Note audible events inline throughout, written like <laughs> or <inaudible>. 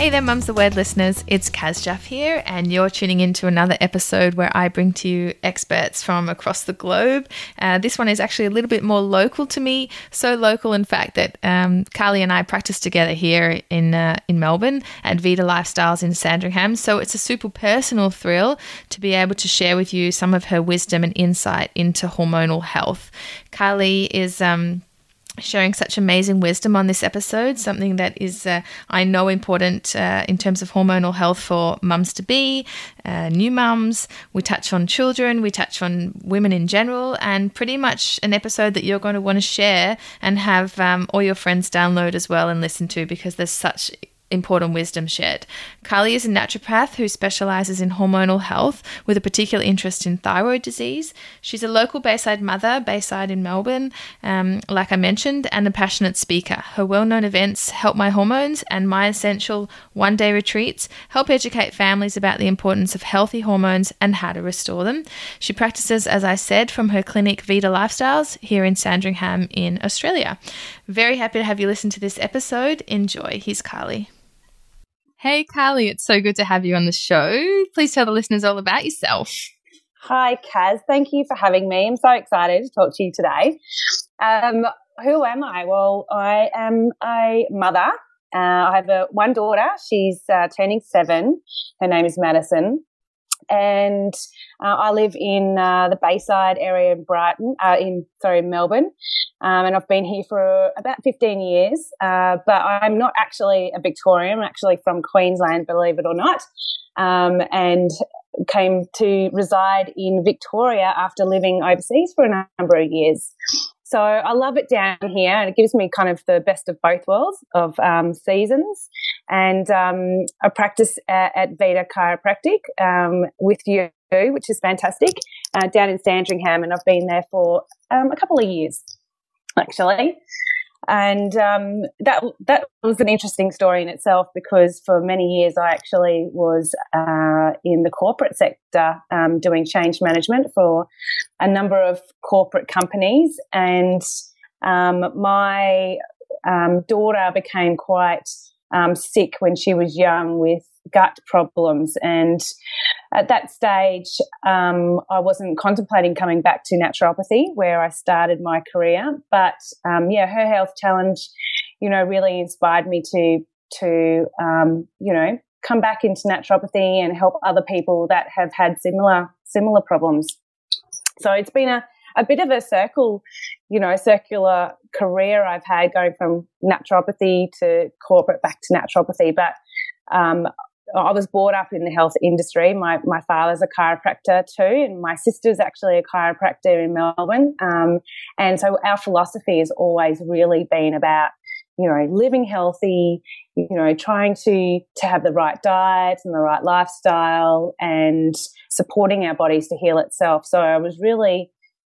Hey there, Mums the Word listeners. It's Kaz Jaff here, and you're tuning into another episode where I bring to you experts from across the globe. Uh, this one is actually a little bit more local to me, so local, in fact, that um, Carly and I practice together here in uh, in Melbourne at Vita Lifestyles in Sandringham. So it's a super personal thrill to be able to share with you some of her wisdom and insight into hormonal health. Carly is. Um, sharing such amazing wisdom on this episode, something that is, uh, I know, important uh, in terms of hormonal health for mums to be, uh, new mums. We touch on children, we touch on women in general, and pretty much an episode that you're going to want to share and have um, all your friends download as well and listen to because there's such important wisdom shared. Carly is a naturopath who specializes in hormonal health with a particular interest in thyroid disease. She's a local Bayside mother, Bayside in Melbourne, um, like I mentioned, and a passionate speaker. Her well known events, Help My Hormones and My Essential One Day Retreats, help educate families about the importance of healthy hormones and how to restore them. She practices, as I said, from her clinic Vita Lifestyles here in Sandringham in Australia. Very happy to have you listen to this episode. Enjoy. Here's Carly. Hey, Carly, it's so good to have you on the show. Please tell the listeners all about yourself. Hi, Kaz. Thank you for having me. I'm so excited to talk to you today. Um, who am I? Well, I am a mother. Uh, I have a, one daughter. She's uh, turning seven. Her name is Madison and uh, I live in uh, the Bayside area in Brighton, uh, in sorry Melbourne, um, and I've been here for about 15 years. Uh, but I'm not actually a Victorian. I'm actually from Queensland, believe it or not, um, and came to reside in Victoria after living overseas for a number of years. So I love it down here, and it gives me kind of the best of both worlds of um, seasons. And um, I practice at, at Vita Chiropractic um, with you, which is fantastic, uh, down in Sandringham, and I've been there for um, a couple of years, actually and um, that that was an interesting story in itself because for many years I actually was uh, in the corporate sector um, doing change management for a number of corporate companies, and um, my um, daughter became quite um, sick when she was young with gut problems. And at that stage, um, I wasn't contemplating coming back to naturopathy where I started my career. But um, yeah, her health challenge, you know, really inspired me to to um, you know come back into naturopathy and help other people that have had similar similar problems. So it's been a a bit of a circle, you know, circular career I've had going from naturopathy to corporate back to naturopathy. But um, I was brought up in the health industry. My my father's a chiropractor too, and my sister's actually a chiropractor in Melbourne. Um, and so our philosophy has always really been about you know living healthy, you know trying to to have the right diet and the right lifestyle, and supporting our bodies to heal itself. So I was really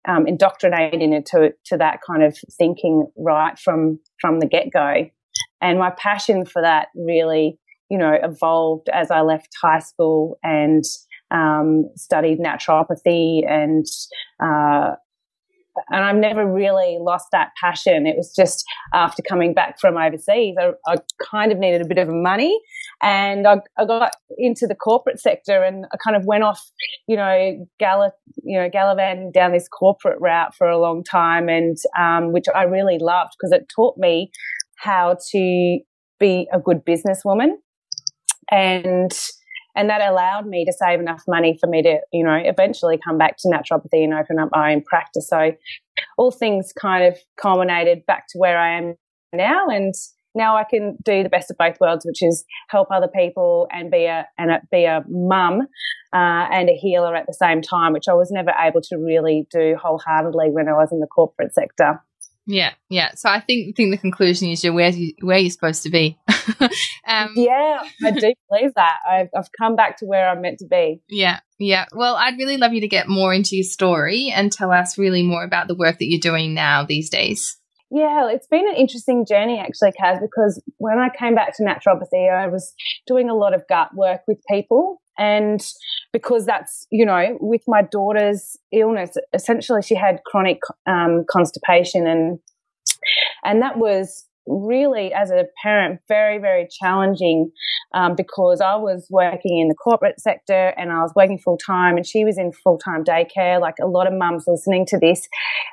um, indoctrinated into to that kind of thinking right from from the get go. And my passion for that really you know, evolved as I left high school and um, studied naturopathy and uh, and I've never really lost that passion. It was just after coming back from overseas, I, I kind of needed a bit of money, and I, I, got into the corporate sector, and I kind of went off, you know, gall- you know, gallivanting down this corporate route for a long time, and um, which I really loved because it taught me how to be a good businesswoman and and that allowed me to save enough money for me to you know eventually come back to naturopathy and open up my own practice. So all things kind of culminated back to where i am now. And now i can do the best of both worlds which is help other people and be a and a, be a mum uh, and a healer at the same time which i was never able to really do wholeheartedly when i was in the corporate sector Yeah, yeah. So I think think the conclusion is you're where you where you're supposed to be. <laughs> um, yeah, I do believe that. I've I've come back to where I'm meant to be. Yeah, yeah. Well, I'd really love you to get more into your story and tell us really more about the work that you're doing now these days. Yeah, it's been an interesting journey actually, Kaz, because when I came back to naturopathy, I was doing a lot of gut work with people. And because that's, you know, with my daughter's illness, essentially she had chronic um, constipation and and that was really, as a parent, very, very challenging um, because I was working in the corporate sector and I was working full time, and she was in full time daycare. Like a lot of mums listening to this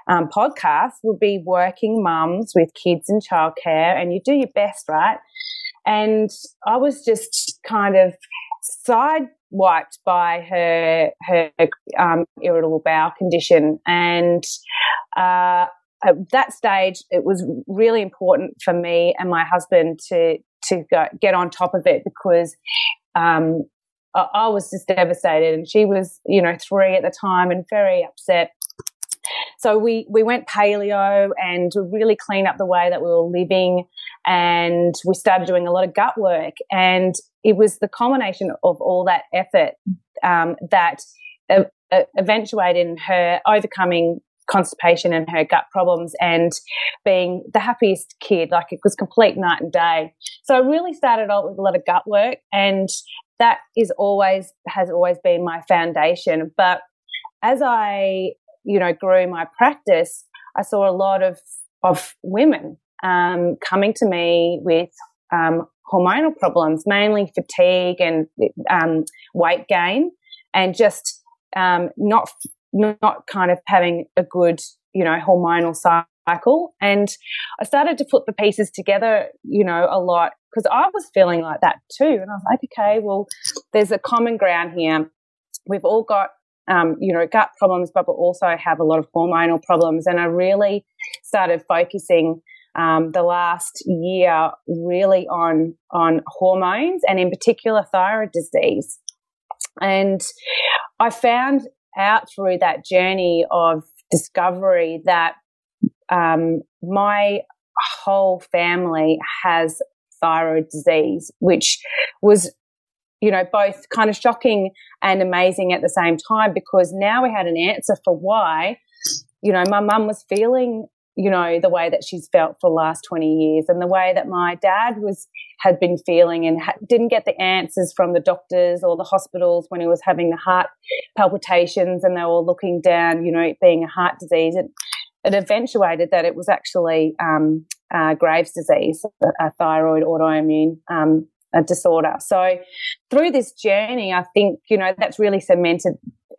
um, podcast would be working mums with kids in childcare, and you do your best, right? And I was just kind of sidewiped by her her um, irritable bowel condition, and uh, at that stage, it was really important for me and my husband to to go, get on top of it because um, I, I, was just devastated, and she was, you know, three at the time and very upset. So we we went paleo and really cleaned up the way that we were living, and we started doing a lot of gut work, and it was the combination of all that effort um, that uh, eventuated in her overcoming constipation and her gut problems and being the happiest kid. Like it was complete night and day. So I really started out with a lot of gut work and that is always, has always been my foundation. But as I, you know, grew my practice, I saw a lot of, of women um, coming to me with um, hormonal problems, mainly fatigue and um, weight gain, and just um, not not kind of having a good, you know, hormonal cycle. And I started to put the pieces together, you know, a lot because I was feeling like that too. And I was like, okay, well, there's a common ground here. We've all got, um, you know, gut problems, but we also have a lot of hormonal problems. And I really started focusing um, the last year really on on hormones and in particular thyroid disease. And I found out through that journey of discovery that um, my whole family has thyroid disease, which was, you know, both kind of shocking and amazing at the same time because now we had an answer for why, you know, my mum was feeling you know, the way that she's felt for the last 20 years and the way that my dad was, had been feeling and ha- didn't get the answers from the doctors or the hospitals when he was having the heart palpitations and they were looking down, you know, it being a heart disease. It, it eventuated that it was actually um, uh, Graves' disease, a thyroid autoimmune um, a disorder. So through this journey, I think, you know, that's really cemented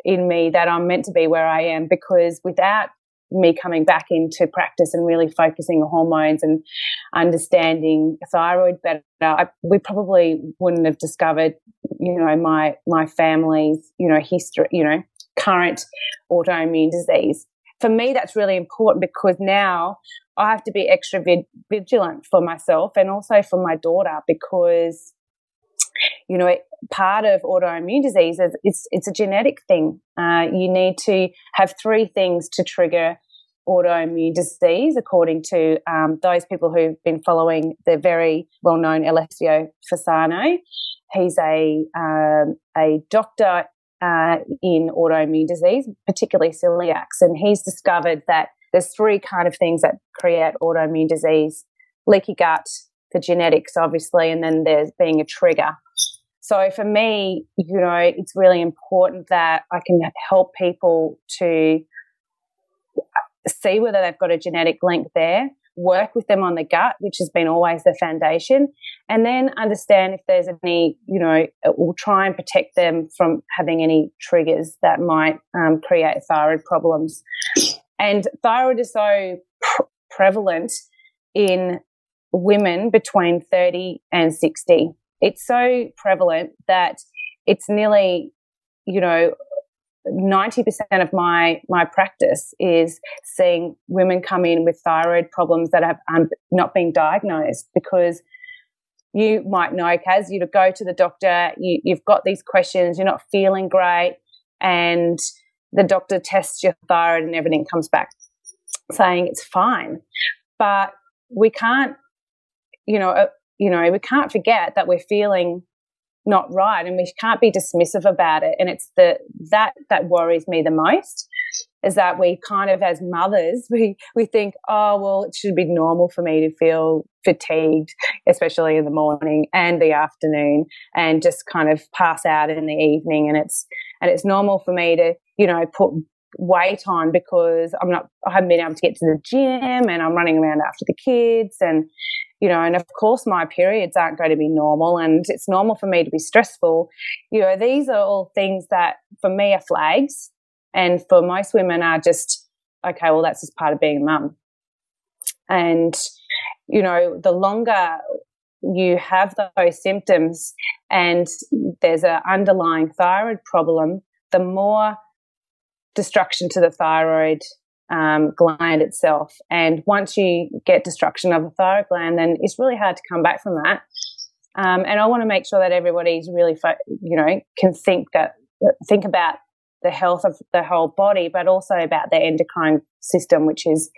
in me that I'm meant to be where I am because without me coming back into practice and really focusing on hormones and understanding thyroid better, I, we probably wouldn't have discovered, you know, my my family's, you know, history, you know, current autoimmune disease. For me, that's really important because now I have to be extra vid- vigilant for myself and also for my daughter because you know, part of autoimmune disease is it's, it's a genetic thing. Uh, you need to have three things to trigger autoimmune disease, according to um, those people who've been following the very well known Alessio Fasano. He's a, um, a doctor uh, in autoimmune disease, particularly celiacs, and he's discovered that there's three kind of things that create autoimmune disease. Leaky gut, the genetics, obviously, and then there's being a trigger. So for me, you know, it's really important that I can help people to see whether they've got a genetic link there, work with them on the gut, which has been always the foundation, and then understand if there's any, you know, we'll try and protect them from having any triggers that might um, create thyroid problems. And thyroid is so pr- prevalent in women between 30 and 60. It's so prevalent that it's nearly, you know, 90% of my my practice is seeing women come in with thyroid problems that have um, not been diagnosed because you might know Kaz you go to the doctor you, you've got these questions you're not feeling great and the doctor tests your thyroid and everything comes back saying it's fine. But we can't, you know, uh, you know, we can't forget that we're feeling not right and we can't be dismissive about it. And it's the that that worries me the most is that we kind of as mothers <laughs> we we think oh well it should be normal for me to feel fatigued especially in the morning and the afternoon and just kind of pass out in the evening and it's and it's normal for me to you know put weight on because I'm not I haven't been able to get to the gym and I'm running around after the kids and you know and of course my periods aren't going to be normal and it's normal for me to be stressful. You know these are all things that for me are flags and for most women are just okay well that's just part of being a mum. And you know the longer you have those symptoms and there's an underlying thyroid problem the more destruction to the thyroid um, gland itself. And once you get destruction of the thyroid gland, then it's really hard to come back from that. Um, and I want to make sure that everybody's really, fo- you know, can think that think about the health of the whole body, but also about the endocrine system, which is,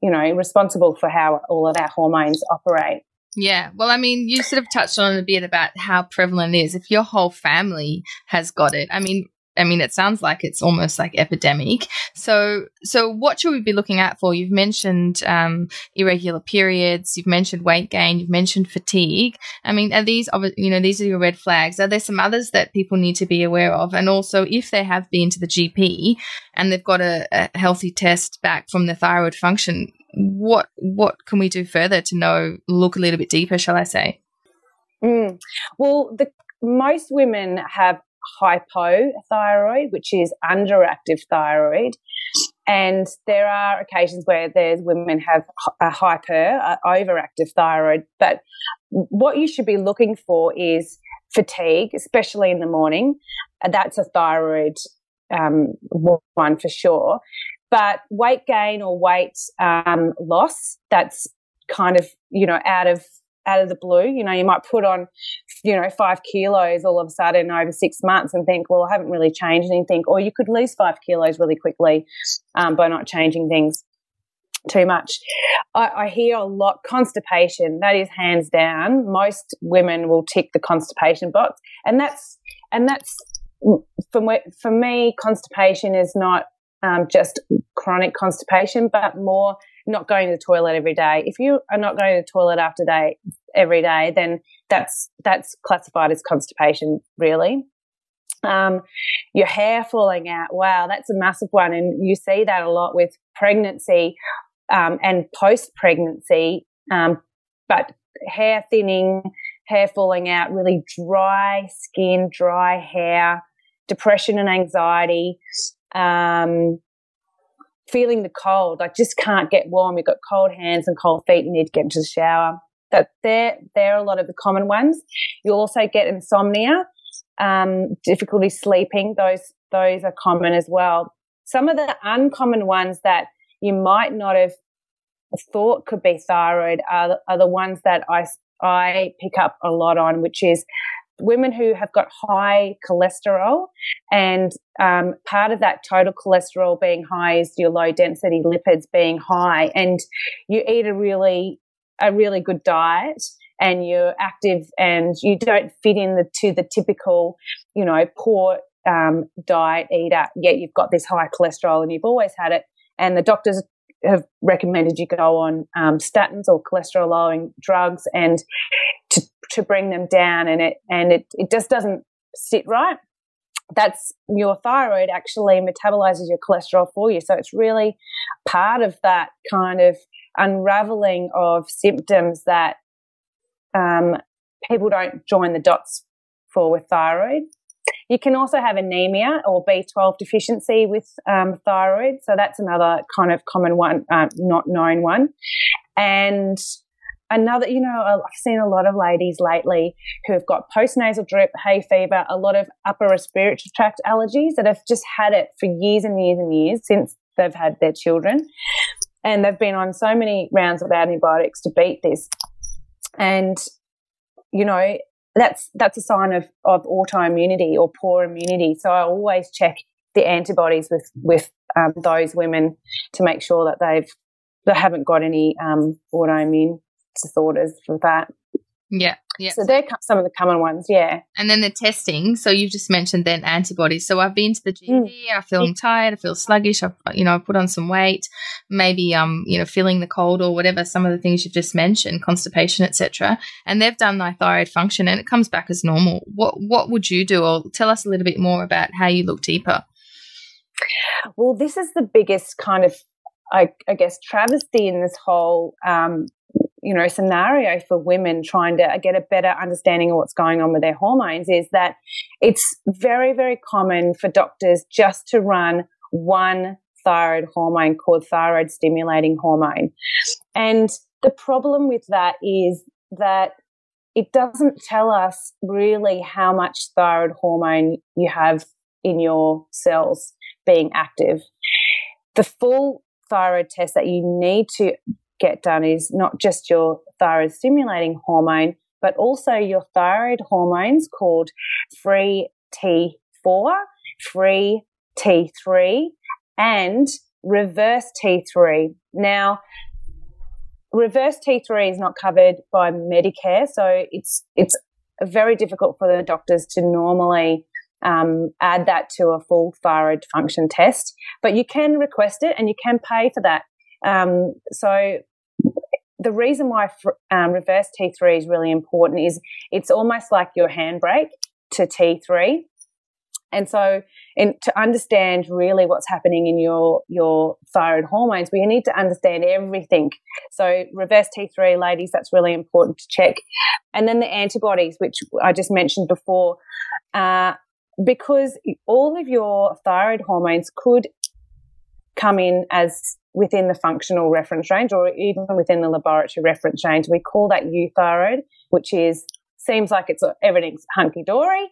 you know, responsible for how all of our hormones operate. Yeah. Well, I mean, you sort of touched on a bit about how prevalent it is. If your whole family has got it, I mean, I mean, it sounds like it's almost like epidemic. So, so what should we be looking out for? You've mentioned um, irregular periods. You've mentioned weight gain. You've mentioned fatigue. I mean, are these, you know, these are your red flags. Are there some others that people need to be aware of? And also, if they have been to the GP and they've got a, a healthy test back from the thyroid function, what what can we do further to know? Look a little bit deeper, shall I say? Mm. Well, the most women have hypothyroid, which is underactive thyroid. And there are occasions where there's women have a hyper, a overactive thyroid. But what you should be looking for is fatigue, especially in the morning. That's a thyroid um, one for sure. But weight gain or weight um, loss, that's kind of, you know, out of out of the blue. You know, you might put on, you know, five kilos all of a sudden over six months and think, well, I haven't really changed anything. Or you could lose five kilos really quickly um, by not changing things too much. I, I, hear a lot constipation. That is hands down. Most women will tick the constipation box, and that's and that's for for me. Constipation is not um, just chronic constipation, but more not going to the toilet every day. If you are not going to the toilet after day every day, then that's that's classified as constipation, really. Um, your hair falling out, wow, that's a massive one, and you see that a lot with pregnancy um, and post pregnancy. Um, but hair thinning, hair falling out, really dry skin, dry hair, depression and anxiety. Um, feeling the cold, like just can't get warm. You've got cold hands and cold feet. You need to get into the shower. That they're they're a lot of the common ones. You'll also get insomnia, um, difficulty sleeping. Those those are common as well. Some of the uncommon ones that you might not have thought could be thyroid are, are the ones that I I pick up a lot on, which is women who have got high cholesterol, and um, part of that total cholesterol being high is your low density lipids being high, and you eat a really a really good diet and you're active and you don't fit in the, to the typical, you know, poor um, diet eater, yet you've got this high cholesterol and you've always had it. And the doctors have recommended you go on um, statins or cholesterol lowering drugs and to bring them down and it and it, it just doesn't sit right that's your thyroid actually metabolizes your cholesterol for you so it's really part of that kind of unraveling of symptoms that um, people don't join the dots for with thyroid you can also have anemia or B12 deficiency with um, thyroid. So that's another kind of common one, uh, not known one. And another, you know, I've seen a lot of ladies lately who have got postnasal drip, hay fever, a lot of upper respiratory tract allergies that have just had it for years and years and years since they've had their children. And they've been on so many rounds of antibiotics to beat this. And, you know, that's that's a sign of, of autoimmunity or poor immunity. So I always check the antibodies with with um, those women to make sure that they've they haven't got any um, autoimmune disorders for that. Yeah, yeah. So they're some of the common ones, yeah. And then the testing. So you've just mentioned then antibodies. So I've been to the GP. Mm. I'm feeling tired. I feel sluggish. I've you know I put on some weight. Maybe um you know feeling the cold or whatever. Some of the things you've just mentioned, constipation, etc. And they've done my thyroid function and it comes back as normal. What what would you do? Or tell us a little bit more about how you look deeper. Well, this is the biggest kind of I, I, guess travesty in this whole um, you know scenario for women trying to get a better understanding of what's going on with their hormones is that it's very very common for doctors just to run one thyroid hormone called thyroid stimulating hormone. And the problem with that is that it doesn't tell us really how much thyroid hormone you have in your cells being active. The full thyroid test that you need to get done is not just your thyroid stimulating hormone, but also your thyroid hormones called free T4, free T3, and reverse T3. Now, reverse T3 is not covered by Medicare, so it's it's very difficult for the doctors to normally um, add that to a full thyroid function test. But you can request it, and you can pay for that. Um, so the reason why um, reverse T3 is really important is it's almost like your handbrake to T3. And so, in, to understand really what's happening in your your thyroid hormones, we need to understand everything. So, reverse T3, ladies, that's really important to check. And then the antibodies, which I just mentioned before, uh, because all of your thyroid hormones could come in as within the functional reference range or even within the laboratory reference range. We call that euthyroid, which is seems like it's everything's hunky dory,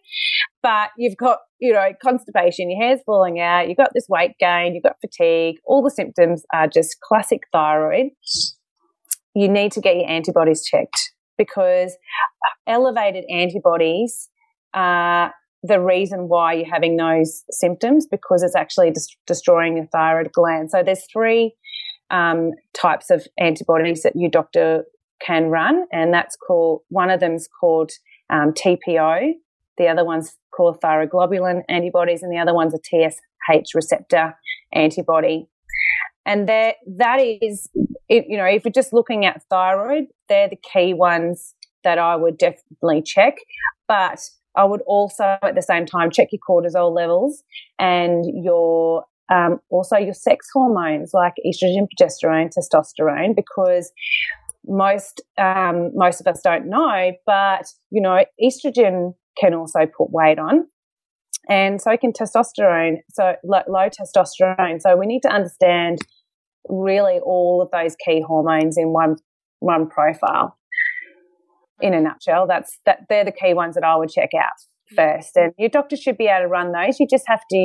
but you've got, you know, constipation, your hair's falling out, you've got this weight gain, you've got fatigue, all the symptoms are just classic thyroid. You need to get your antibodies checked because elevated antibodies are the reason why you're having those symptoms because it's actually des- destroying your thyroid gland. So there's three um, types of antibodies that your doctor can run, and that's called one of them's called um, TPO, the other one's called thyroglobulin antibodies, and the other one's a TSH receptor antibody. And that that is, it, you know, if you're just looking at thyroid, they're the key ones that I would definitely check. But I would also at the same time check your cortisol levels and your um, also your sex hormones like estrogen, progesterone, testosterone, because most um, most of us don't know, but you know, estrogen can also put weight on, and so can testosterone. So low, low testosterone. So we need to understand really all of those key hormones in one one profile in a nutshell. That's that they're the key ones that I would check out first. And your doctor should be able to run those. You just have to,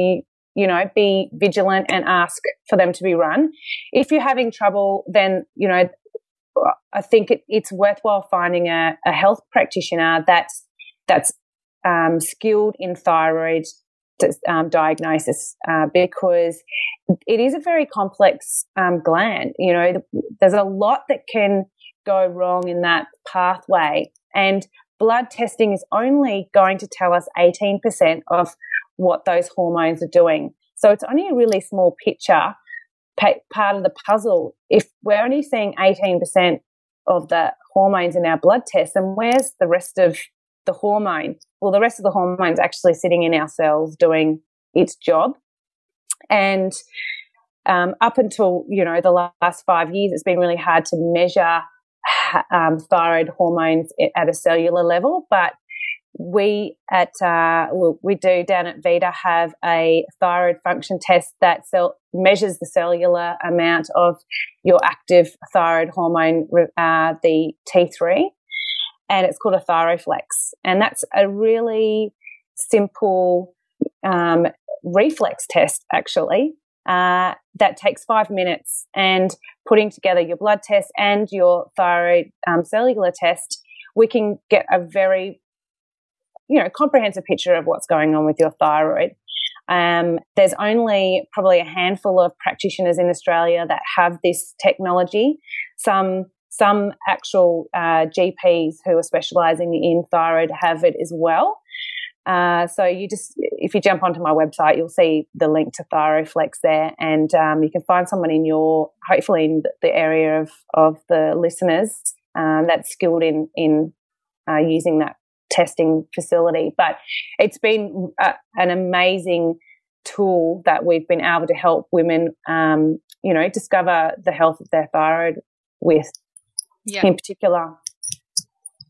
you know, be vigilant and ask for them to be run. If you're having trouble, then, you know, I think it, it's worthwhile finding a, a, health practitioner that's that's um, skilled in thyroid um, diagnosis uh, because it is a very complex um, gland. You know, there's a lot that can go wrong in that pathway. And blood testing is only going to tell us 18% of what those hormones are doing. So it's only a really small picture, part of the puzzle. If we're only seeing 18% of the hormones in our blood tests, then where's the rest of the hormone? Well, the rest of the hormone's actually sitting in our cells doing its job. And um, up until you know the last five years, it's been really hard to measure um, thyroid hormones at a cellular level, but we at uh, we do down at Vita have a thyroid function test that cell, measures the cellular amount of your active thyroid hormone, uh, the T3, and it's called a ThyroFlex, and that's a really simple um, reflex test actually uh, that takes five minutes. And putting together your blood test and your thyroid um, cellular test, we can get a very, you know, comprehensive picture of what's going on with your thyroid. Um, there's only probably a handful of practitioners in Australia that have this technology. Some some actual uh, GPs who are specialising in thyroid have it as well. Uh, so you just, if you jump onto my website, you'll see the link to ThyroFlex there, and um, you can find someone in your, hopefully in the area of of the listeners um, that's skilled in in uh, using that testing facility. But it's been a, an amazing tool that we've been able to help women, um, you know, discover the health of their thyroid with, yeah. in particular.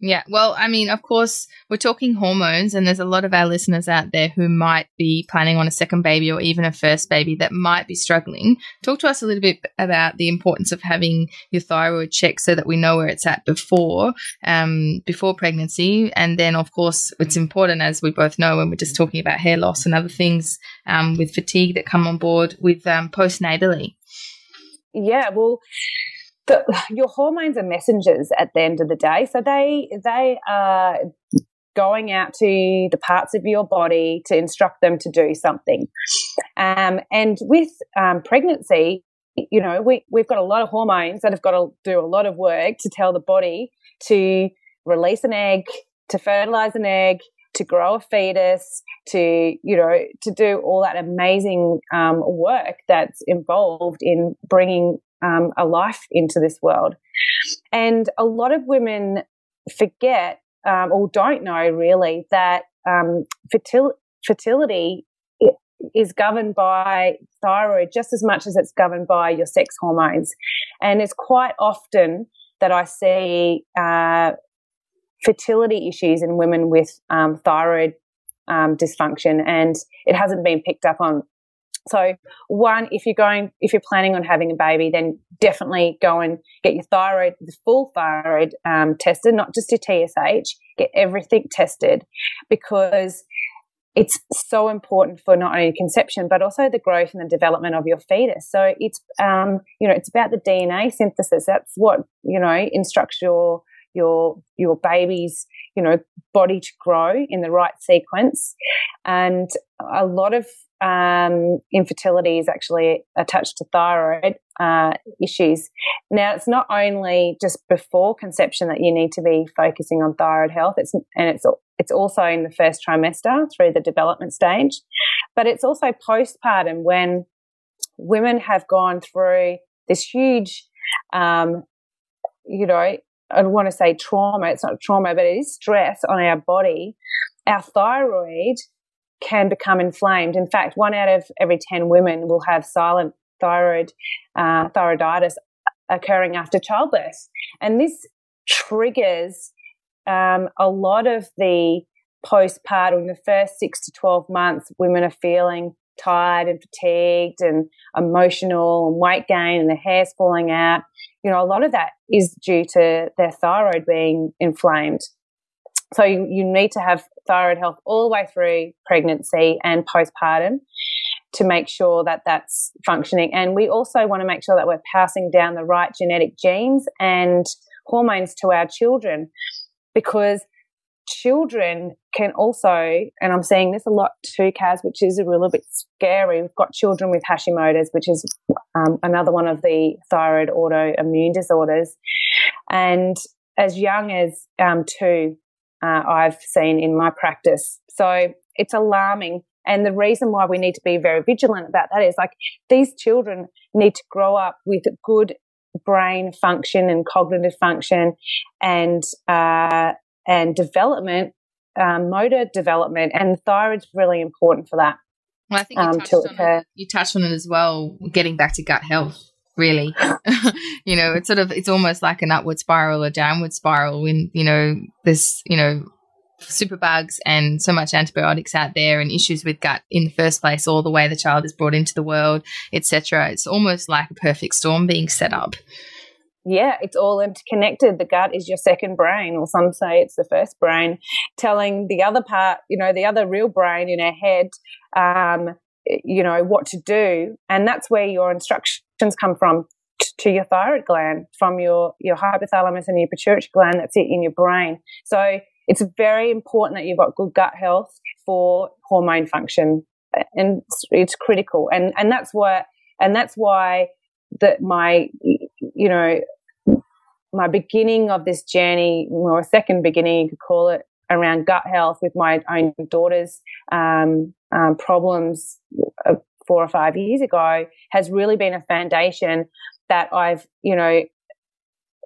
Yeah. Well, I mean, of course, we're talking hormones, and there's a lot of our listeners out there who might be planning on a second baby or even a first baby that might be struggling. Talk to us a little bit about the importance of having your thyroid checked so that we know where it's at before, um, before pregnancy, and then, of course, it's important as we both know when we're just talking about hair loss and other things um, with fatigue that come on board with um, postnatally. Yeah. Well the, <laughs> your hormones are messengers at the end of the day. So they they are going out to the parts of your body to instruct them to do something. Um, and with um, pregnancy, you know, we, we've got a lot of hormones that have got to do a lot of work to tell the body to release an egg, to fertilize an egg, to grow a fetus, to, you know, to do all that amazing um, work that's involved in bringing um, a life into this world. And a lot of women forget um, or don't know really that um, fertil- fertility is governed by thyroid just as much as it's governed by your sex hormones. And it's quite often that I see uh, fertility issues in women with um, thyroid um, dysfunction, and it hasn't been picked up on so, one, if you're going, if you're planning on having a baby, then definitely go and get your thyroid, the full thyroid um, tested, not just your TSH. Get everything tested because it's so important for not only conception but also the growth and the development of your fetus. So it's um, you know it's about the DNA synthesis. That's what you know instructs your your your baby's you know body to grow in the right sequence and a lot of um, infertility is actually attached to thyroid uh, issues. Now, it's not only just before conception that you need to be focusing on thyroid health. It's and it's it's also in the first trimester through the development stage, but it's also postpartum when women have gone through this huge, um, you know, I want to say trauma. It's not trauma, but it is stress on our body. Our thyroid can become inflamed. In fact, one out of every 10 women will have silent thyroid uh, thyroiditis occurring after childbirth. And this triggers um, a lot of the postpartum, the first six to 12 months, women are feeling tired and fatigued and emotional and weight gain and the hair's falling out. You know, a lot of that is due to their thyroid being inflamed. So you, you need to have thyroid health all the way through pregnancy and postpartum to make sure that that's functioning. And we also want to make sure that we're passing down the right genetic genes and hormones to our children because children can also, and I'm seeing this a lot too, Kaz, which is a little bit scary. We've got children with Hashimoto's, which is um, another one of the thyroid autoimmune disorders. And as young as um, two, uh, I've seen in my practice. So it's alarming. And the reason why we need to be very vigilant about that is like these children need to grow up with good brain function and cognitive function and uh, and development, um, motor development, and thyroid's really important for that. Well, I think you, um, touched on it, you touched on it as well, getting back to gut health really. <laughs> you know, it's sort of it's almost like an upward spiral or downward spiral when, you know, there's, you know, superbugs and so much antibiotics out there and issues with gut in the first place all the way the child is brought into the world, etc. It's almost like a perfect storm being set up. Yeah, it's all interconnected. The gut is your second brain, or some say it's the first brain, telling the other part, you know, the other real brain in our head, um, you know, what to do. And that's where your instruction come from to your thyroid gland, from your, your hypothalamus and your pituitary gland that's it in your brain. So it's very important that you've got good gut health for hormone function and it's critical. And, and that's why, and that's why that my, you know, my beginning of this journey, or a second beginning, you could call it, around gut health with my own daughter's um, um, problems uh, four or five years ago has really been a foundation that I've, you know,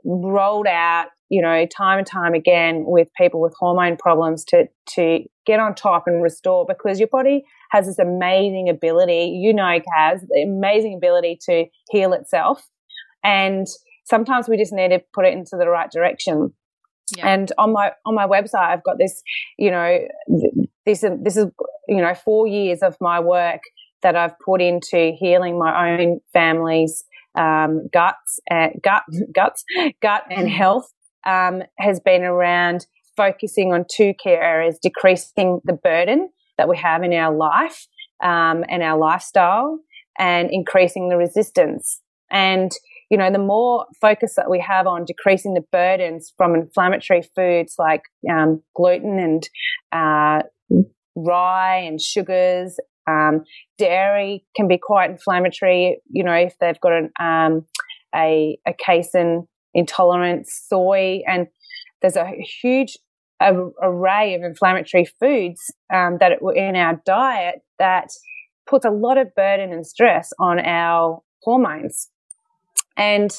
rolled out, you know, time and time again with people with hormone problems to to get on top and restore because your body has this amazing ability, you know, Kaz, the amazing ability to heal itself. And sometimes we just need to put it into the right direction. Yeah. And on my on my website, I've got this, you know, this this is you know four years of my work that I've put into healing my own family's um, guts, and gut <laughs> guts, gut and mm. health um, has been around focusing on two key areas: decreasing the burden that we have in our life um, and our lifestyle, and increasing the resistance. And you know, the more focus that we have on decreasing the burdens from inflammatory foods like um, gluten and uh, rye and sugars, um, dairy can be quite inflammatory. You know, if they've got an, um, a, a casein intolerance, soy, and there's a huge a, array of inflammatory foods um, that are in our diet that puts a lot of burden and stress on our hormones. And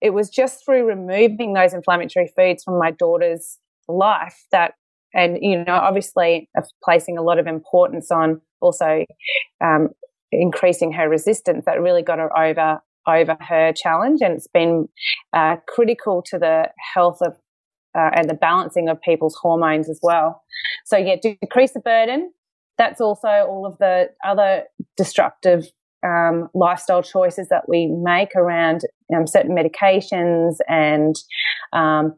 it was just through removing those inflammatory foods from my daughter's life that, and, you know, obviously placing a lot of importance on also um, increasing her resistance that really got her over over her challenge. And it's been uh, critical to the health of uh, and the balancing of people's hormones as well. So yeah decrease the burden. That's also all of the other destructive um, lifestyle choices that we make around um, certain medications and um,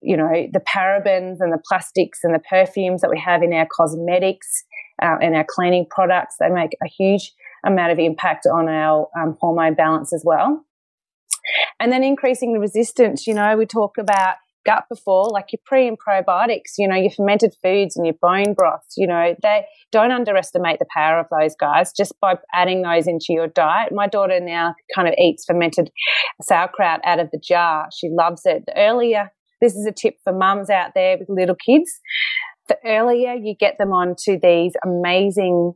you know the parabens and the plastics and the perfumes that we have in our cosmetics uh, and our cleaning products they make a huge amount of impact on our um, hormone balance as well and then increasing the resistance you know we talk about gut before, like your pre and probiotics, you know, your fermented foods and your bone broths, you know, they don't underestimate the power of those guys just by adding those into your diet. My daughter now kind of eats fermented sauerkraut out of the jar. She loves it. The earlier, this is a tip for mums out there with little kids, the earlier you get them onto these amazing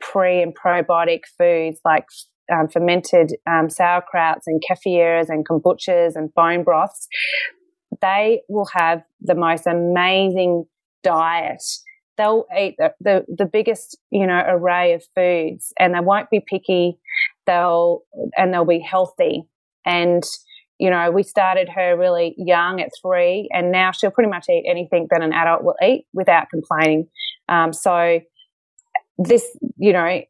pre and probiotic foods like um, fermented um, sauerkrauts and kefirs and kombuchas and bone broths, they will have the most amazing diet. They'll eat the, the, the biggest, you know, array of foods and they won't be picky. They'll, and they'll be healthy. And, you know, we started her really young at three and now she'll pretty much eat anything that an adult will eat without complaining. Um, so this, you know,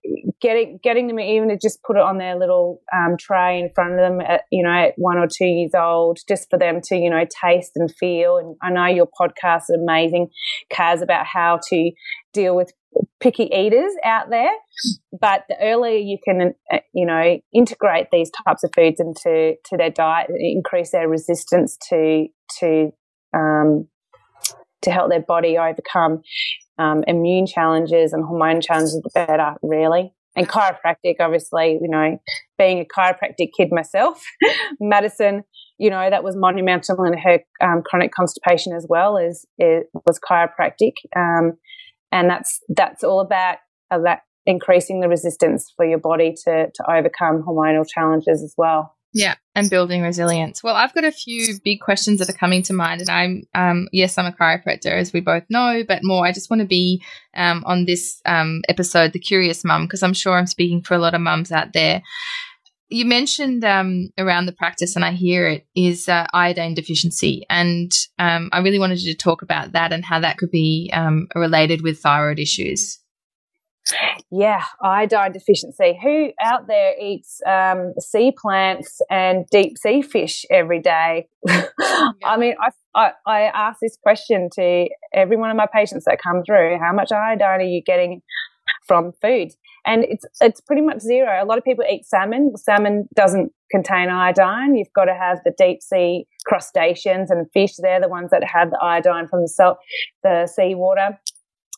getting getting them even to just put it on their little um, tray in front of them at you know at one or two years old, just for them to you know taste and feel. And I know your podcast is amazing, Kaz, about how to deal with picky eaters out there. But the earlier you can, uh, you know, integrate these types of foods into to their diet, increase their resistance to to um, to help their body overcome um, immune challenges and hormone challenges, the better, really and chiropractic, obviously, you know, being a chiropractic kid myself, <laughs> Madison, you know, that was monumental in her um, chronic constipation as well as it was chiropractic. Um, and that's, that's all about, about increasing the resistance for your body to, to overcome hormonal challenges as well. Yeah, and building resilience. Well, I've got a few big questions that are coming to mind, and I'm um, yes, I'm a chiropractor, as we both know, but more, I just want to be um, on this um, episode, the curious mum, because I'm sure I'm speaking for a lot of mums out there. You mentioned um, around the practice, and I hear it is uh, iodine deficiency, and um, I really wanted you to talk about that and how that could be um, related with thyroid issues. Yeah, iodine deficiency. Who out there eats um, sea plants and deep sea fish every day? <laughs> I mean, I, I, I ask this question to every one of my patients that come through: How much iodine are you getting from food? And it's it's pretty much zero. A lot of people eat salmon. Salmon doesn't contain iodine. You've got to have the deep sea crustaceans and fish. They're the ones that have the iodine from the salt, the seawater.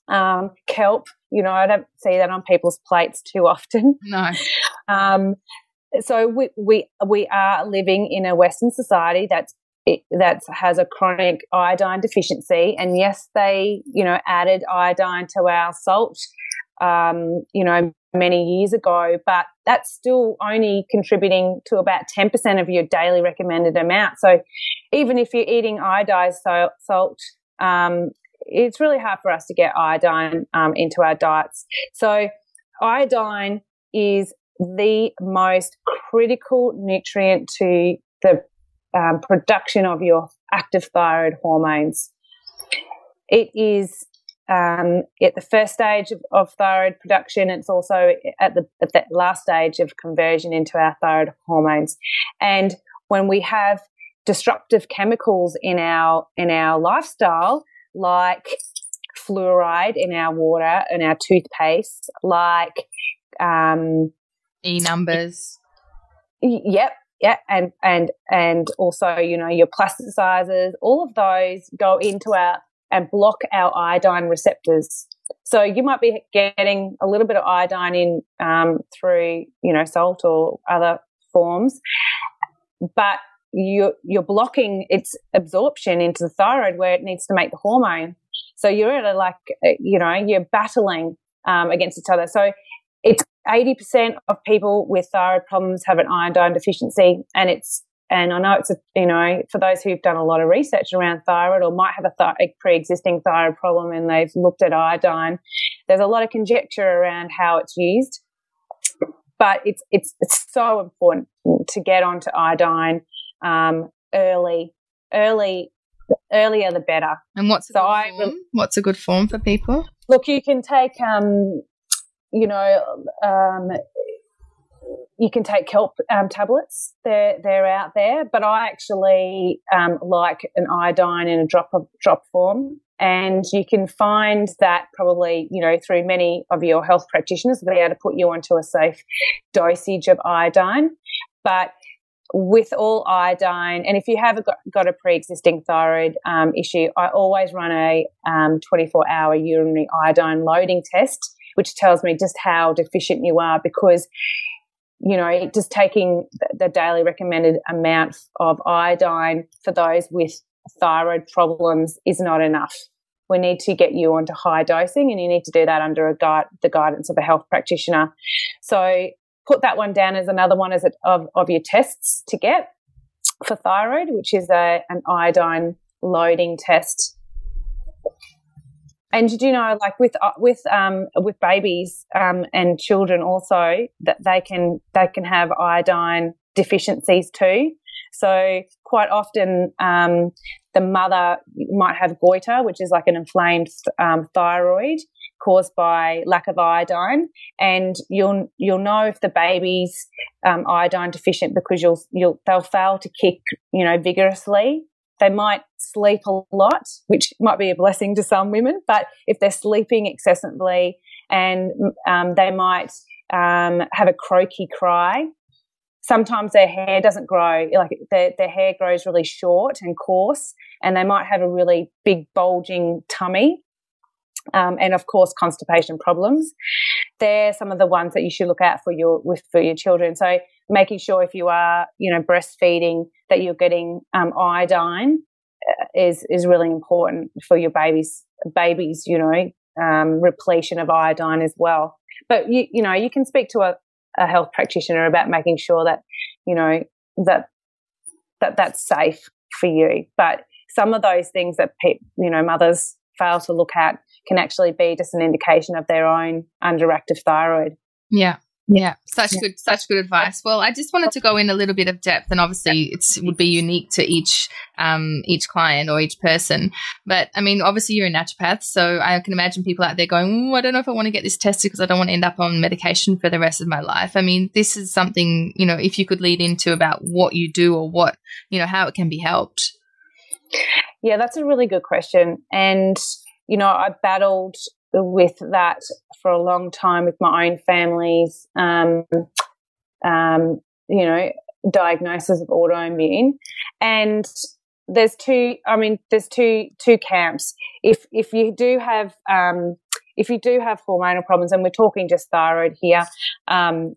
Um, kelp, You know, I don't see that on people's plates too often. <laughs> No. Um, so we, we we are living in a Western society that's that has a chronic iodine deficiency, and yes, they you know added iodine to our salt, um, you know, many years ago, but that's still only contributing to about ten percent of your daily recommended amount. So even if you're eating iodized salt, um, it's really hard for us to get iodine um, into our diets. So iodine is the most critical nutrient to the um, production of your active thyroid hormones. It is um, at the first stage of, of, thyroid production. It's also at the, at the last stage of conversion into our thyroid hormones. And when we have disruptive chemicals in our in our lifestyle, like fluoride in our water and our toothpaste, like um, E numbers. Yep, yeah, and and and also you know your plasticizers, all of those go into our and block our iodine receptors. So you might be getting a little bit of iodine in um, through you know salt or other forms, but you're you're blocking its absorption into the thyroid where it needs to make the hormone. So you're at a like you know you're battling um, against each other. So it's 80% of people with thyroid problems have an iodine deficiency and it's and I know it's a, you know for those who've done a lot of research around thyroid or might have a, th- a pre-existing thyroid problem and they've looked at iodine there's a lot of conjecture around how it's used. But it's it's it's so important to get onto iodine um, early early earlier the better. And what's so I, what's a good form for people? Look you can take um, you know, um, you can take kelp um, tablets. They're they're out there, but I actually um, like an iodine in a drop of drop form, and you can find that probably you know through many of your health practitioners will be able to put you onto a safe dosage of iodine. But with all iodine, and if you have got, got a pre-existing thyroid um, issue, I always run a 24-hour um, urinary iodine loading test which tells me just how deficient you are because you know, just taking the daily recommended amount of iodine for those with thyroid problems is not enough. We need to get you onto high dosing, and you need to do that under a guide, the guidance of a health practitioner. So, put that one down as another one as a, of, of your tests to get for thyroid, which is a, an iodine loading test and did you know, like with uh, with um, with babies um, and children, also that they can they can have iodine deficiencies too. So quite often, um, the mother might have goiter, which is like an inflamed um, thyroid caused by lack of iodine, and you'll you'll know if the baby's um, iodine deficient because you'll you'll they'll fail to kick you know vigorously they might sleep a lot, which might be a blessing to some women, but if they're sleeping excessively and um, they might um, have a croaky cry, sometimes their hair doesn't grow, like their, their hair grows really short and coarse, and they might have a really big bulging tummy. Um, and of course, constipation problems. They're some of the ones that you should look out for your with for your children. So making sure if you are, you know, breastfeeding that you're getting um, iodine uh, is is really important for your babies. Babies, you know, um, repletion of iodine as well. But you you know, you can speak to a, a health practitioner about making sure that you know that that that's safe for you. But some of those things that pe- you know mothers fail to look at can actually be just an indication of their own underactive thyroid. Yeah. Yeah, such yeah. good, such good advice. Well, I just wanted to go in a little bit of depth, and obviously, it would be unique to each um, each client or each person. But I mean, obviously, you're a naturopath, so I can imagine people out there going, "I don't know if I want to get this tested because I don't want to end up on medication for the rest of my life." I mean, this is something you know, if you could lead into about what you do or what you know how it can be helped. Yeah, that's a really good question, and you know, I battled with that for a long time with my own family's, um, um, you know, diagnosis of autoimmune. And there's two, I mean, there's two, two camps. If, if you do have, um, if you do have hormonal problems, and we're talking just thyroid here, um,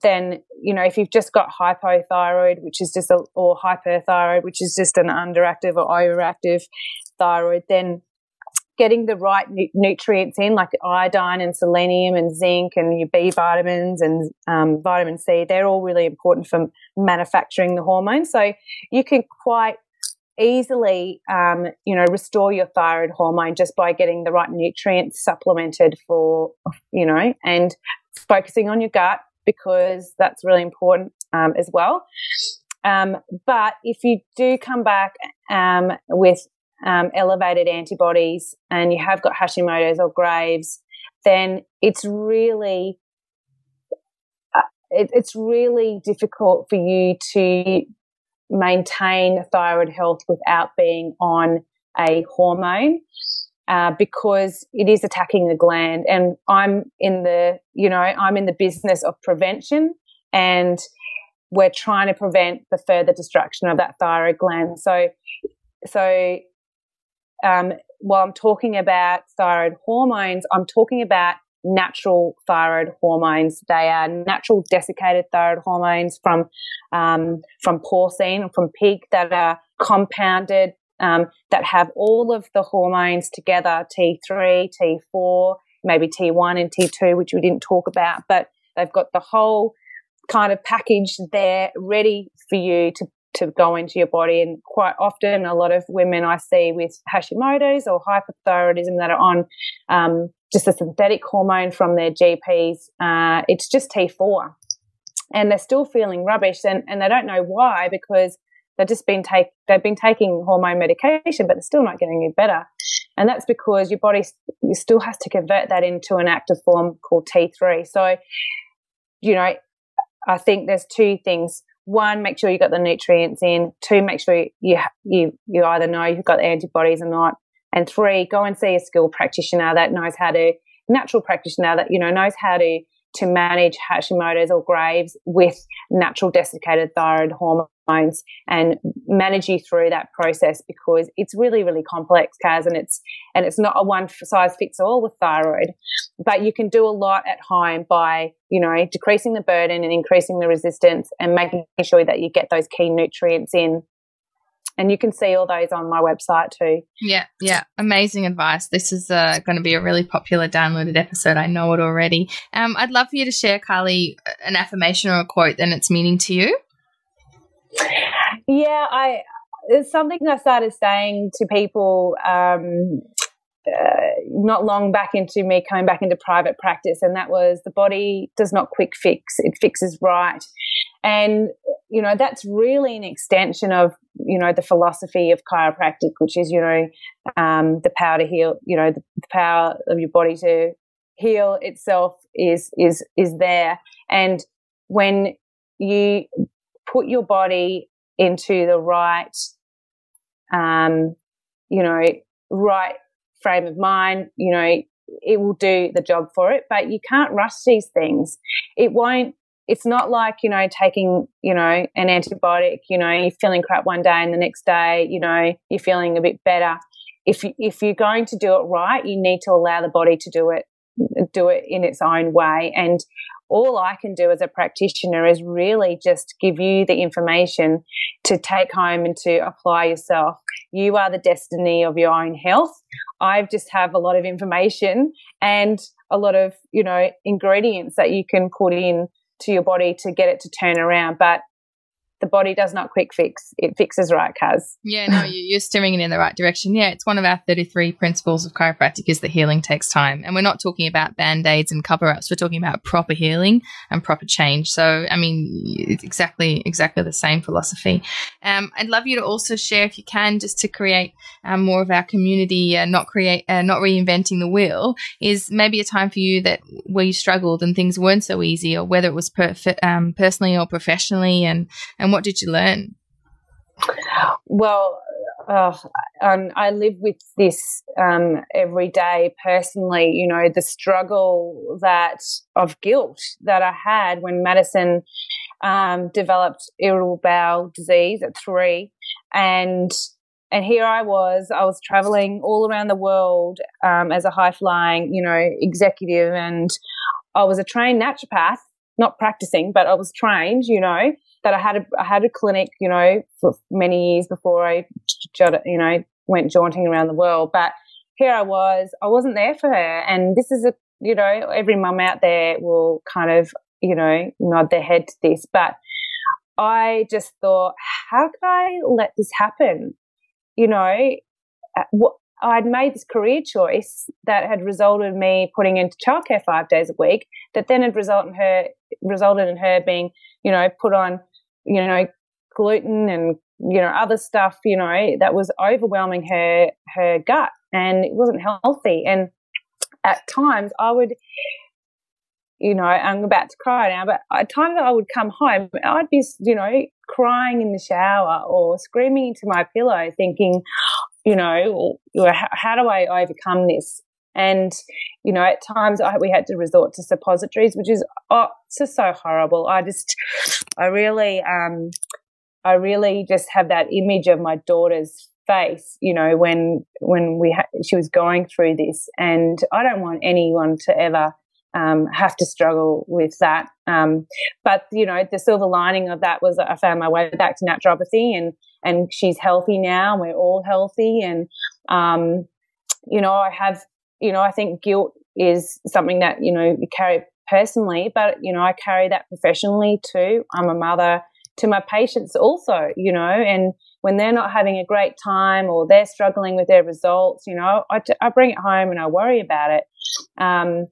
then you know if you've just got hypothyroid, which is just a, or hyperthyroid, which is just an underactive or overactive thyroid, then getting the right nu- nutrients in, like iodine and selenium and zinc and your B vitamins and um, vitamin C, they're all really important for manufacturing the hormone. So you can quite easily, um, you know, restore your thyroid hormone just by getting the right nutrients supplemented for, you know, and focusing on your gut because that's really important um, as well. Um, but if you do come back um, with um, elevated antibodies and you have got Hashimoto's or Graves, then it's really uh, it, it's really difficult for you to maintain thyroid health without being on a hormone. Uh, because it is attacking the gland, and I'm in the, you know, I'm in the business of prevention, and we're trying to prevent the further destruction of that thyroid gland. So, so um, while I'm talking about thyroid hormones, I'm talking about natural thyroid hormones. They are natural desiccated thyroid hormones from um, from porcine, from pig, that are compounded, um, that have all of the hormones together: T3, T4, maybe T1 and T2, which we didn't talk about, but they've got the whole kind of package there ready for you to to go into your body. And quite often, a lot of women I see with Hashimoto's or hypothyroidism that are on um, just a synthetic hormone from their GPs, uh, it's just T4. And they're still feeling rubbish, and, and they don't know why because they've just been take they've been taking hormone medication, but they're still not getting any better. And that's because your body still has to convert that into an active form called T3. So, you know, I think there's two things one, make sure you got the nutrients in. Two, make sure you you you either know you've got the antibodies or not. And three, go and see a skilled practitioner that knows how to natural practitioner that you know knows how to to manage Hashimoto's or Graves with natural desiccated thyroid hormones and manage you through that process because it's really, really complex, Kaz, and it's and it's not a one size fits all with thyroid. But you can do a lot at home by, you know, decreasing the burden and increasing the resistance and making sure that you get those key nutrients in and you can see all those on my website too. Yeah, yeah, amazing advice. This is uh, going to be a really popular downloaded episode. I know it already. Um, I'd love for you to share, Carly, an affirmation or a quote and its meaning to you. Yeah, I it's something I started saying to people um, uh, not long back into me coming back into private practice, and that was the body does not quick fix; it fixes right. And you know that's really an extension of you know the philosophy of chiropractic, which is you know um, the power to heal. You know the, the power of your body to heal itself is is is there, and when you put your body into the right, um, you know, right frame of mind, you know, it will do the job for it. But you can't rush these things. It won't it's not like you know taking you know an antibiotic you know you're feeling crap one day and the next day you know you're feeling a bit better if you, if you're going to do it right you need to allow the body to do it do it in its own way and all I can do as a practitioner is really just give you the information to take home and to apply yourself. You are the destiny of your own health. I just have a lot of information and a lot of, you know, ingredients that you can put in to your body to get it to turn around. But the body does not quick fix. It fixes right, Kaz. Yeah, no, you're steering it in the right direction. Yeah, it's one of our 33 principles of chiropractic is that healing takes time. And we're not talking about band-aids and cover-ups. We're talking about proper healing and proper change. So, I mean, it's exactly, exactly the same philosophy. Um, I'd love you to also share, if you can, just to create um, more of our community, uh, not create, uh, not reinventing the wheel, is maybe a time for you that where you struggled and things weren't so easy, or whether it was per- um, personally or professionally, and and what did you learn? Well, uh, um, I live with this um, every day personally. You know, the struggle that of guilt that I had when Madison um, developed irritable bowel disease at three, and and here I was, I was traveling all around the world um, as a high flying, you know, executive, and I was a trained naturopath, not practicing, but I was trained, you know, that I had a, I had a clinic, you know, for many years before I, you know, went jaunting around the world. But here I was, I wasn't there for her. And this is a, you know, every mum out there will kind of, you know, nod their head to this. But I just thought, how could I let this happen? You know, uh, what, I'd made this career choice that had resulted in me putting into childcare five days a week, that then had resulted in her resulted in her being, you know, put on, you know, gluten and you know other stuff, you know, that was overwhelming her her gut, and it wasn't healthy. And at times, I would you know, I'm about to cry now, but at times I would come home, I'd be, you know, crying in the shower or screaming into my pillow, thinking, you know, how do I overcome this? And, you know, at times I, we had to resort to suppositories, which is, oh, just so horrible. I just, I really, um, I really just have that image of my daughter's face, you know, when, when we, ha- she was going through this. And I don't want anyone to ever, um, have to struggle with that. Um, but you know, the silver lining of that was I found my way back to naturopathy, and and she's healthy now. And we're all healthy, and um, you know, I have, you know, I think guilt is something that you know you carry personally, but you know, I carry that professionally too. I'm a mother to my patients also, you know, and when they're not having a great time or they're struggling with their results, you know, I, I bring it home and I worry about it. Um,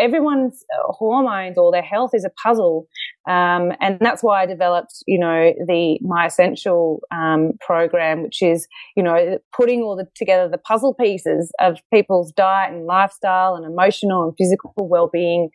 everyone's hormones or their health is a puzzle. Um, and that's why I developed, you know, the My Essential um, program, which is, you know, putting all the, together the puzzle pieces of people's diet and lifestyle and emotional and physical well-being.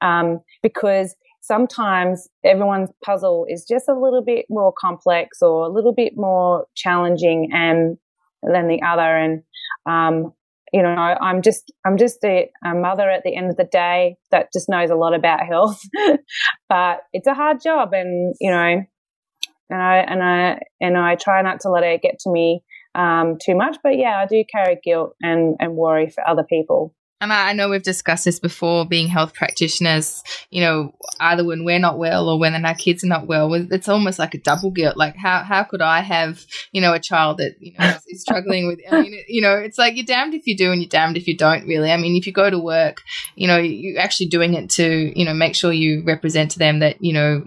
Um, because sometimes everyone's puzzle is just a little bit more complex or a little bit more challenging and than the other. And um, you know, I'm just I'm just a, a, mother at the end of the day that just knows a lot about health, <laughs> but it's a hard job, and you know, and I and I and I try not to let it get to me um, too much. But yeah, I do carry guilt and and worry for other people. And I know we've discussed this before, being health practitioners, you know, either when we're not well or when our kids are not well, it's almost like a double guilt. Like, how, how could I have, you know, a child that, you know, is struggling with, I mean, you know, it's like you're damned if you do and you're damned if you don't really. I mean, if you go to work, you know, you're actually doing it to, you know, make sure you represent to them that, you know,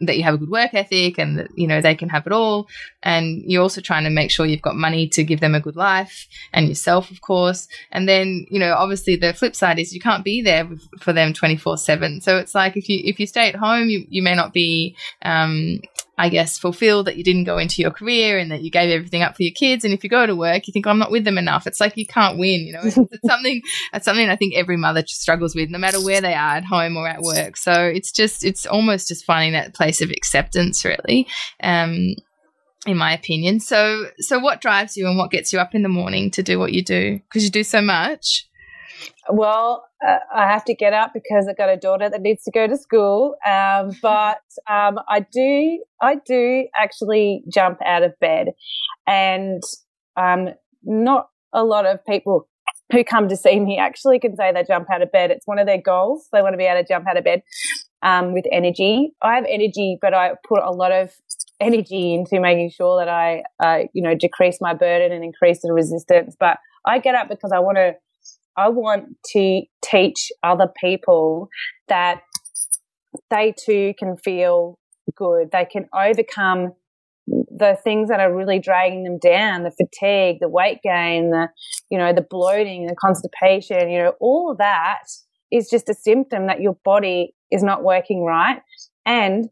that you have a good work ethic and that you know they can have it all. And you're also trying to make sure you've got money to give them a good life and yourself of course. And then you know obviously the flip side is you can't be there for them 24 7 so it's like if you if you stay at home you, you may not be um, I guess, fulfilled that you didn't go into your career and that you gave everything up for your kids. And if you go to work, you think, oh, I'm not with them enough. It's like you can't win, you know. It's, it's <laughs> something that's something I think every mother struggles with, no matter where they are at home or at work. So it's just it's almost just finding that place of acceptance, really. Um, in my opinion. So so what drives you and what gets you up in the morning to do what you do? Because you do so much. Well, uh, I have to get up because I've got a daughter that needs to go to school. Um, <laughs> but um, I do, I do actually jump out of bed, and um, not a lot of people who come to see me actually can say they jump out of bed. It's one of their goals. They want to be able to jump out of bed um, with energy. I have energy, but I put a lot of energy into making sure that I, uh, you know, decrease my burden and increase the resistance. But I get up because I want to I want to teach other people that they too can feel good. They can overcome the things that are really dragging them down, the fatigue, the weight gain, the, you know, the bloating, the constipation, you know, all of that is just a symptom that your body is not working right. And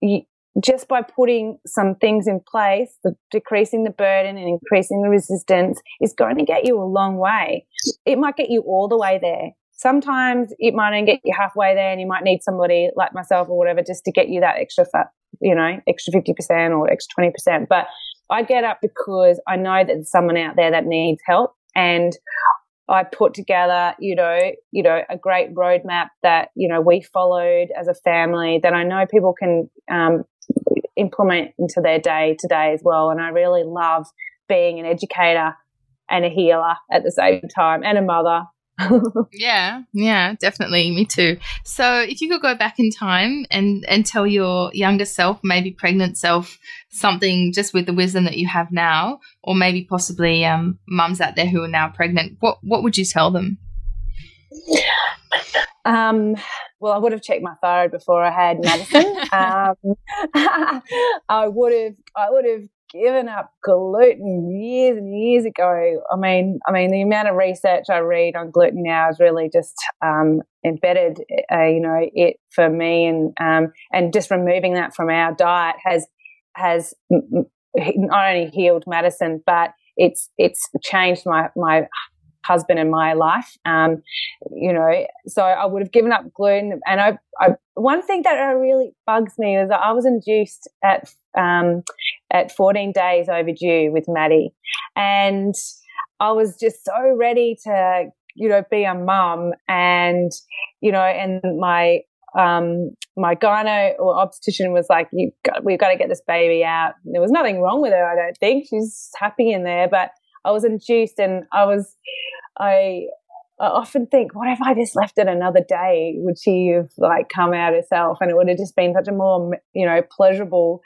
you, just by putting some things in place, the, decreasing the burden and increasing the resistance is going to get you a long way. It might get you all the way there. Sometimes it might only get you halfway there and you might need somebody like myself or whatever just to get you that extra fat, you know, extra 50% or extra 20%. But I get up because I know that there's someone out there that needs help and I put together, you know, you know, a great roadmap that you know we followed as a family that I know people can um, implement into their day to day as well. And I really love being an educator and a healer at the same time and a mother. <laughs> yeah, yeah, definitely. Me too. So, if you could go back in time and and tell your younger self, maybe pregnant self, something just with the wisdom that you have now, or maybe possibly um, mums out there who are now pregnant, what what would you tell them? Um, well, I would have checked my thyroid before I had Madison. <laughs> um, <laughs> I would have, I would have given up gluten years and years ago. I mean, I mean, the amount of research I read on gluten now is really just um, embedded, uh, you know, it for me, and um, and just removing that from our diet has has not only healed Madison, but it's it's changed my my husband in my life. Um, you know, so I would have given up gluten. And I, I, one thing that really bugs me is that I was induced at um, at 14 days overdue with Maddie, and I was just so ready to, you know, be a mum, and you know, and my um, my gyno or obstetrician was like, "You got, we've got to get this baby out." There was nothing wrong with her, I don't think. She's happy in there, but I was induced, and I was, I, I often think, what if I just left it another day? Would she have like come out herself, and it would have just been such a more, you know, pleasurable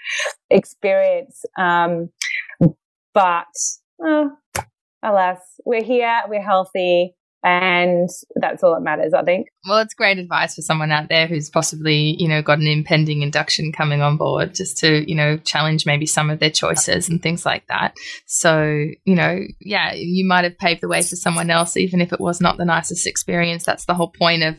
experience? Um, but uh, alas, we're here, we're healthy and that's all that matters, I think. Well, it's great advice for someone out there who's possibly, you know, got an impending induction coming on board just to, you know, challenge maybe some of their choices and things like that. So, you know, yeah, you might have paved the way for someone else, even if it was not the nicest experience. That's the whole point of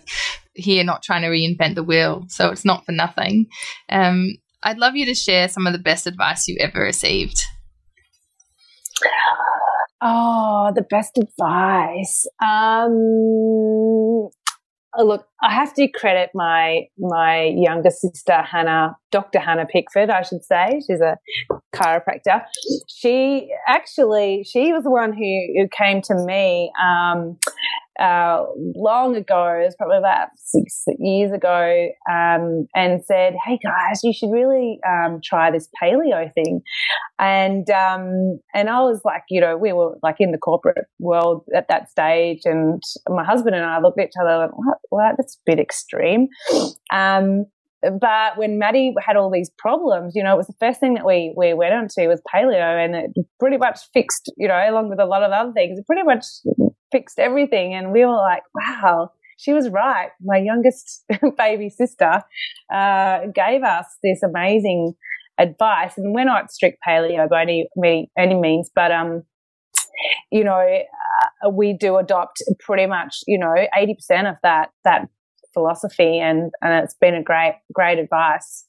here, not trying to reinvent the wheel. So it's not for nothing. Um, I'd love you to share some of the best advice you ever received. Oh, the best advice. Um, look, I have to credit my my younger sister Hannah, Dr. Hannah Pickford, I should say. She's a chiropractor. She actually she was the one who, who came to me um, uh, long ago, it was probably about six years ago, um, and said, "Hey guys, you should really um, try this paleo thing." And um, and I was like, you know, we were like in the corporate world at that stage, and my husband and I looked at each other like, "What? What? That's a bit extreme." Um, but when Maddie had all these problems, you know, it was the first thing that we we went on to was paleo, and it pretty much fixed, you know, along with a lot of other things, it pretty much fixed everything. And we were like, wow, she was right. My youngest <laughs> baby sister uh, gave us this amazing advice, and we're not strict paleo by any any means, but um, you know, uh, we do adopt pretty much, you know, eighty percent of that that philosophy, and and it's been a great great advice.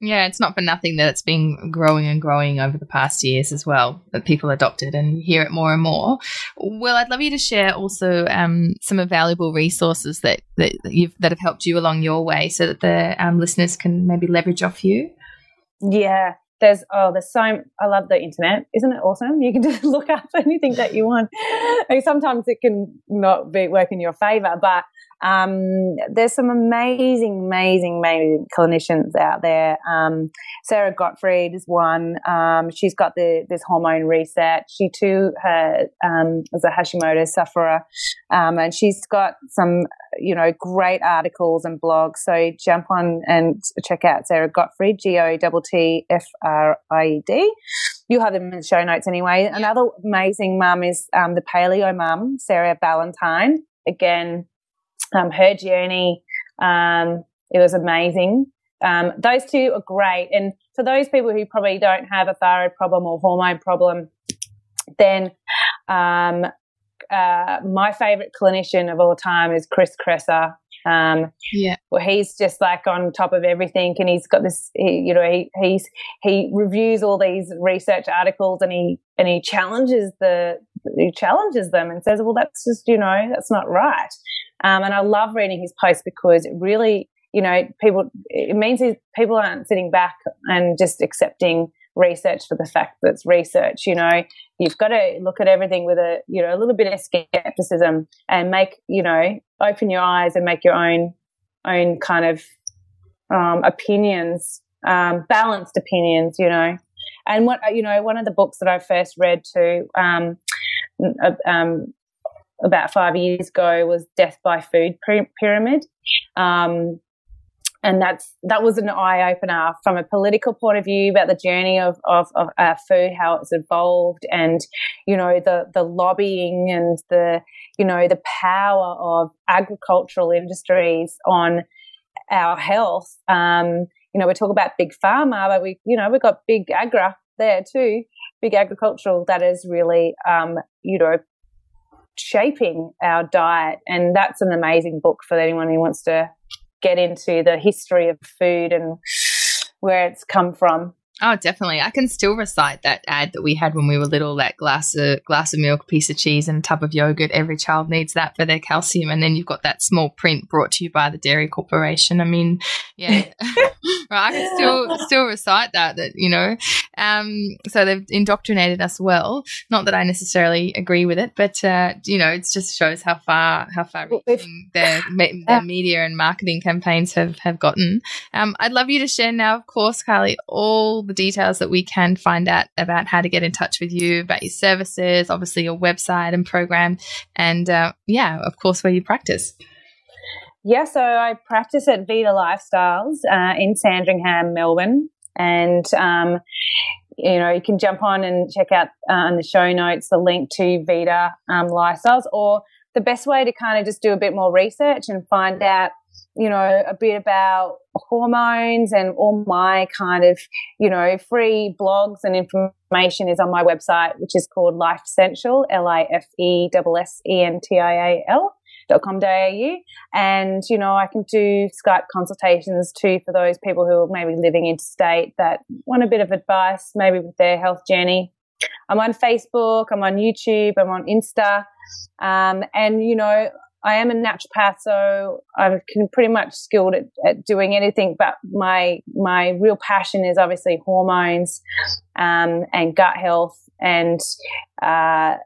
Yeah, it's not for nothing that it's been growing and growing over the past years as well, that people adopted and hear it more and more. Well, I'd love you to share also um, some valuable resources that, that, you've, that have helped you along your way so that the um, listeners can maybe leverage off you. Yeah, there's oh there's so i love the internet isn't it awesome you can <laughs> just look up anything that you want sometimes it can not be work in your favor but um, there's some amazing, amazing, amazing clinicians out there. Um, Sarah Gottfried is one. Um, she's got the this hormone research. She too has, um, is a Hashimoto sufferer, um, and she's got some you know great articles and blogs. So jump on and check out Sarah Gottfried, G O T T F R I E D. You'll have them in the show notes anyway. Another amazing mum is um, the paleo mum, Sarah Ballantyne. Again, um, her journey. Um, it was amazing. Um, those two are great. And for those people who probably don't have a thyroid problem or hormone problem, then um, uh, my favorite clinician of all time is Chris Kresser. Um, yeah. Well, he's just like on top of everything, and he's got this. He, you know, he he's he reviews all these research articles, and he and he challenges the he challenges them and says, "Well, that's just you know that's not right." Um, and I love reading his posts because it really, you know, people, it means people aren't sitting back and just accepting research for the fact that it's research. You know, you've got to look at everything with a, you know, a little bit of skepticism and make, you know, open your eyes and make your own, own kind of um, opinions, um, balanced opinions, you know. and what you know, one of the books that I first read to um, um, about five years ago was Death by Food Pyramid. Um, and that's that was an eye opener from a political point of view about the journey of of, of uh, food, how it's evolved, and you know the the lobbying and the you know the power of agricultural industries on our health. Um, you know, we talk about big pharma, but we you know we've got big agra there too, big agricultural that is really um, you know shaping our diet, and that's an amazing book for anyone who wants to get into the history of food and where it's come from. Oh, definitely. I can still recite that ad that we had when we were little that glass of glass of milk, piece of cheese, and a tub of yogurt. Every child needs that for their calcium. And then you've got that small print brought to you by the Dairy Corporation. I mean, yeah. <laughs> <laughs> right, I can still still recite that that, you know. Um, so they've indoctrinated us well. Not that I necessarily agree with it, but uh, you know, it just shows how far how far reaching their <laughs> their media and marketing campaigns have have gotten. Um, I'd love you to share now, of course, Carly, all the the details that we can find out about how to get in touch with you, about your services, obviously your website and program, and uh, yeah, of course, where you practice. Yeah, so I practice at Vita Lifestyles uh, in Sandringham, Melbourne, and um, you know you can jump on and check out uh, in the show notes the link to Vita um, Lifestyles, or the best way to kind of just do a bit more research and find out you know, a bit about hormones and all my kind of, you know, free blogs and information is on my website, which is called Life Essential, L-I-F-E-S-S-E-N-T-I-A-L dot com au. And, you know, I can do Skype consultations too for those people who are maybe living interstate that want a bit of advice, maybe with their health journey. I'm on Facebook, I'm on YouTube, I'm on Insta. Um, and, you know, I am a naturopath, so I can pretty much skilled at, at, doing anything. But my my real passion is obviously hormones um, and gut health, and uh,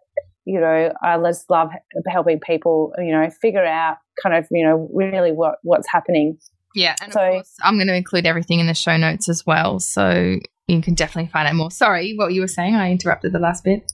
you know I just love helping people you know figure out kind of you know really what what's happening. Yeah, and so, of course I'm going to include everything in the show notes as well, so you can definitely find out more. Sorry, what you were saying? I interrupted the last bit.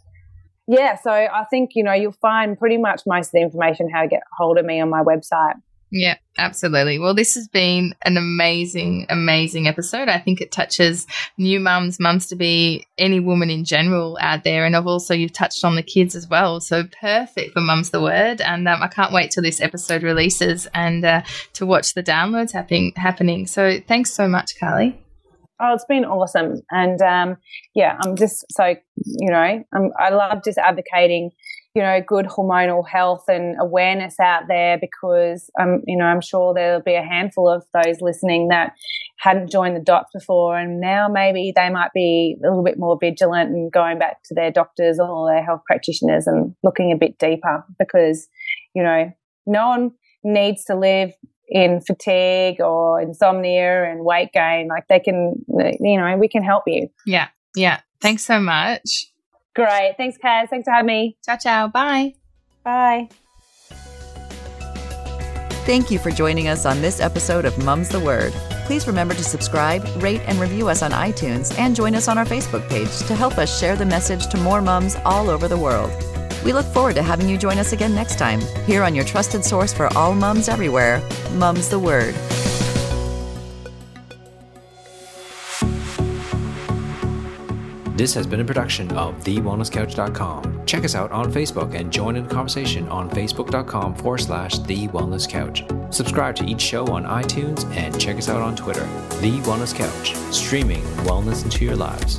Yeah, so I think, you know, you'll find pretty much most of the information how to get hold of me on my website. Yeah, absolutely. Well, this has been an amazing, amazing episode. I think it touches new mums, mums to be, any woman in general out there. And I've also, you've touched on the kids as well. So perfect for Mums the Word. And um, I can't wait till this episode releases and uh, to watch the downloads happening. happening. So thanks so much, Carly. Oh, it's been awesome. And um, yeah, I'm just so, you know, I'm, I love just advocating, you know, good hormonal health and awareness out there because, um, you know, I'm sure there'll be a handful of those listening that hadn't joined the dots before. And now maybe they might be a little bit more vigilant and going back to their doctors or their health practitioners and looking a bit deeper because, you know, no one needs to live in fatigue or insomnia and weight gain, like they can, you know, we can help you. Yeah. Yeah. Thanks so much. Great. Thanks, Kaz. Thanks for having me. Ciao, ciao. Bye. Bye. Thank you for joining us on this episode of Mum's the Word. Please remember to subscribe, rate, and review us on iTunes and join us on our Facebook page to help us share the message to more mums all over the world. We look forward to having you join us again next time, here on your trusted source for all mums everywhere, Mum's the Word. This has been a production of TheWellnessCouch.com. Check us out on Facebook and join in the conversation on Facebook.com forward slash The Wellness Couch. Subscribe to each show on iTunes and check us out on Twitter. The Wellness Couch, streaming wellness into your lives.